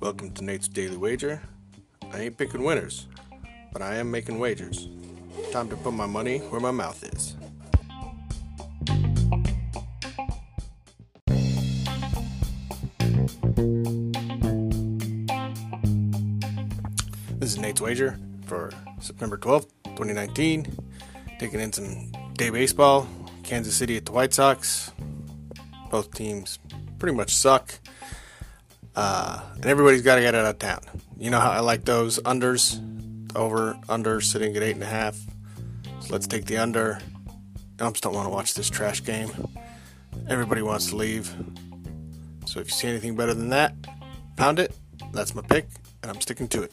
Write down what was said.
Welcome to Nate's Daily Wager. I ain't picking winners, but I am making wagers. Time to put my money where my mouth is. This is Nate's Wager for September 12th, 2019. Taking in some day baseball. Kansas City at the White Sox. Both teams pretty much suck. Uh, and everybody's got to get out of town. You know how I like those unders, over under sitting at eight and a half. So let's take the under. Umps don't want to watch this trash game. Everybody wants to leave. So if you see anything better than that, pound it. That's my pick, and I'm sticking to it.